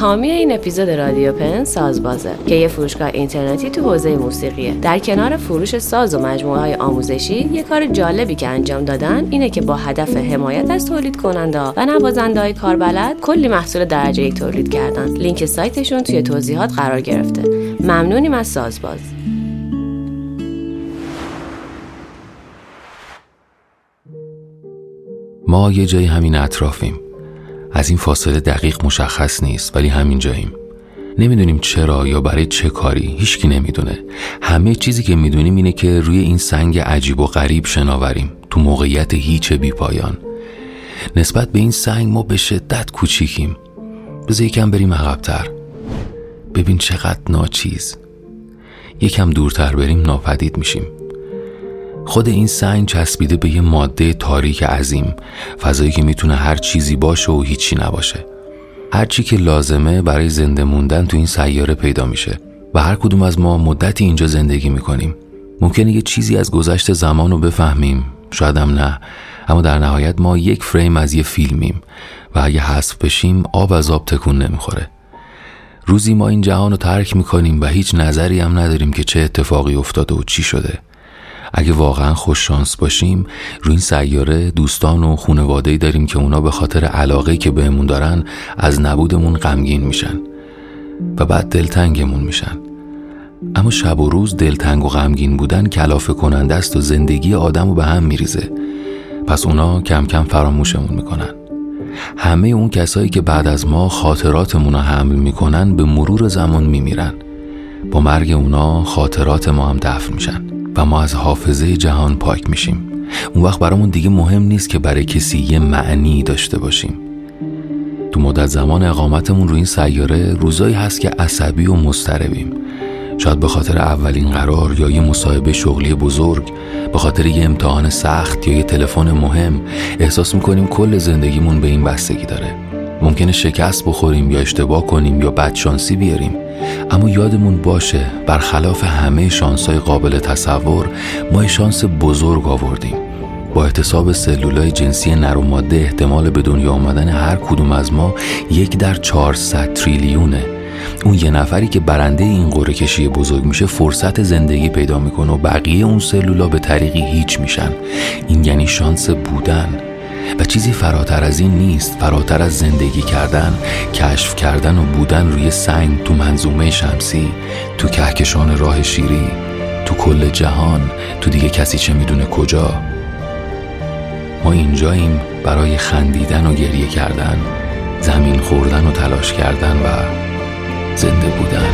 حامی این اپیزود رادیو پن سازبازه که یه فروشگاه اینترنتی تو حوزه موسیقیه. در کنار فروش ساز و مجموعه های آموزشی یه کار جالبی که انجام دادن اینه که با هدف حمایت از تولید کننده و نوازنده های کاربلد کلی محصول درجه یک تولید کردن. لینک سایتشون توی توضیحات قرار گرفته. ممنونیم از سازباز. ما یه جای همین اطرافیم. از این فاصله دقیق مشخص نیست ولی همین جاییم نمی‌دونیم چرا یا برای چه کاری هیچکی نمی‌دونه. همه چیزی که می‌دونیم اینه که روی این سنگ عجیب و غریب شناوریم. تو موقعیت هیچ بی پایان. نسبت به این سنگ ما به شدت کوچیکیم. بذار یکم بریم عقبتر. ببین چقدر ناچیز. یکم دورتر بریم ناپدید میشیم. خود این سنگ چسبیده به یه ماده تاریک عظیم فضایی که می‌تونه هر چیزی باشه و هیچی نباشه. هر چی که لازمه برای زنده موندن تو این سیاره پیدا میشه و هر کدوم از ما مدتی اینجا زندگی می‌کنیم. ممکنه یه چیزی از گذشت زمان رو بفهمیم. شاید هم نه. اما در نهایت ما یک فریم از یه فیلمیم و اگه حذف بشیم آب از آب تکون نمی‌خوره. روزی ما این جهان رو ترک می‌کنیم و هیچ نظری هم نداریم که چه اتفاقی افتاده و چی شده. اگه واقعا خوش شانس باشیم روی این سیاره دوستان و خانواده داریم که اونا به خاطر علاقه که بهمون دارن از نبودمون غمگین میشن و بعد دلتنگمون میشن. اما شب و روز دلتنگ و غمگین بودن کلافه کننده است و زندگی آدم رو به هم میریزه. پس اونا کم کم فراموشمون می‌کنن. همه اون کسایی که بعد از ما خاطراتمون رو حمل می‌کنن به مرور زمان میمیرن. با مرگ اونا خاطرات ما هم دفن میشن. و ما از حافظه جهان پاک میشیم. اون وقت برامون دیگه مهم نیست که برای کسی یه معنی داشته باشیم. تو مدت زمان اقامتمون روی این سیاره روزایی هست که عصبی و مضطربیم. شاید به خاطر اولین قرار یا یه مصاحبه شغلی بزرگ به خاطر یه امتحان سخت یا یه تلفن مهم احساس می‌کنیم کل زندگیمون به این بستگی داره. ممکنه شکست بخوریم یا اشتباه کنیم یا بدشانسی بیاریم. اما یادمون باشه برخلاف همه شانسای قابل تصور ما شانس بزرگ آوردیم. با احتساب سلولای جنسی نر و ماده احتمال به دنیا آمدن هر کدوم از ما یک در 400 تریلیونه. اون یه نفری که برنده این قره کشی بزرگ میشه فرصت زندگی پیدا می‌کنه و بقیه اون سلولا به طریقی هیچ میشن. این یعنی شانس بودن. و چیزی فراتر از این نیست. فراتر از زندگی کردن کشف کردن و بودن روی سنگ تو منظومه شمسی تو کهکشان راه شیری تو کل جهان تو دیگه کسی چه می‌دونه کجا. ما اینجاییم برای خندیدن و گریه کردن زمین خوردن و تلاش کردن و زنده بودن.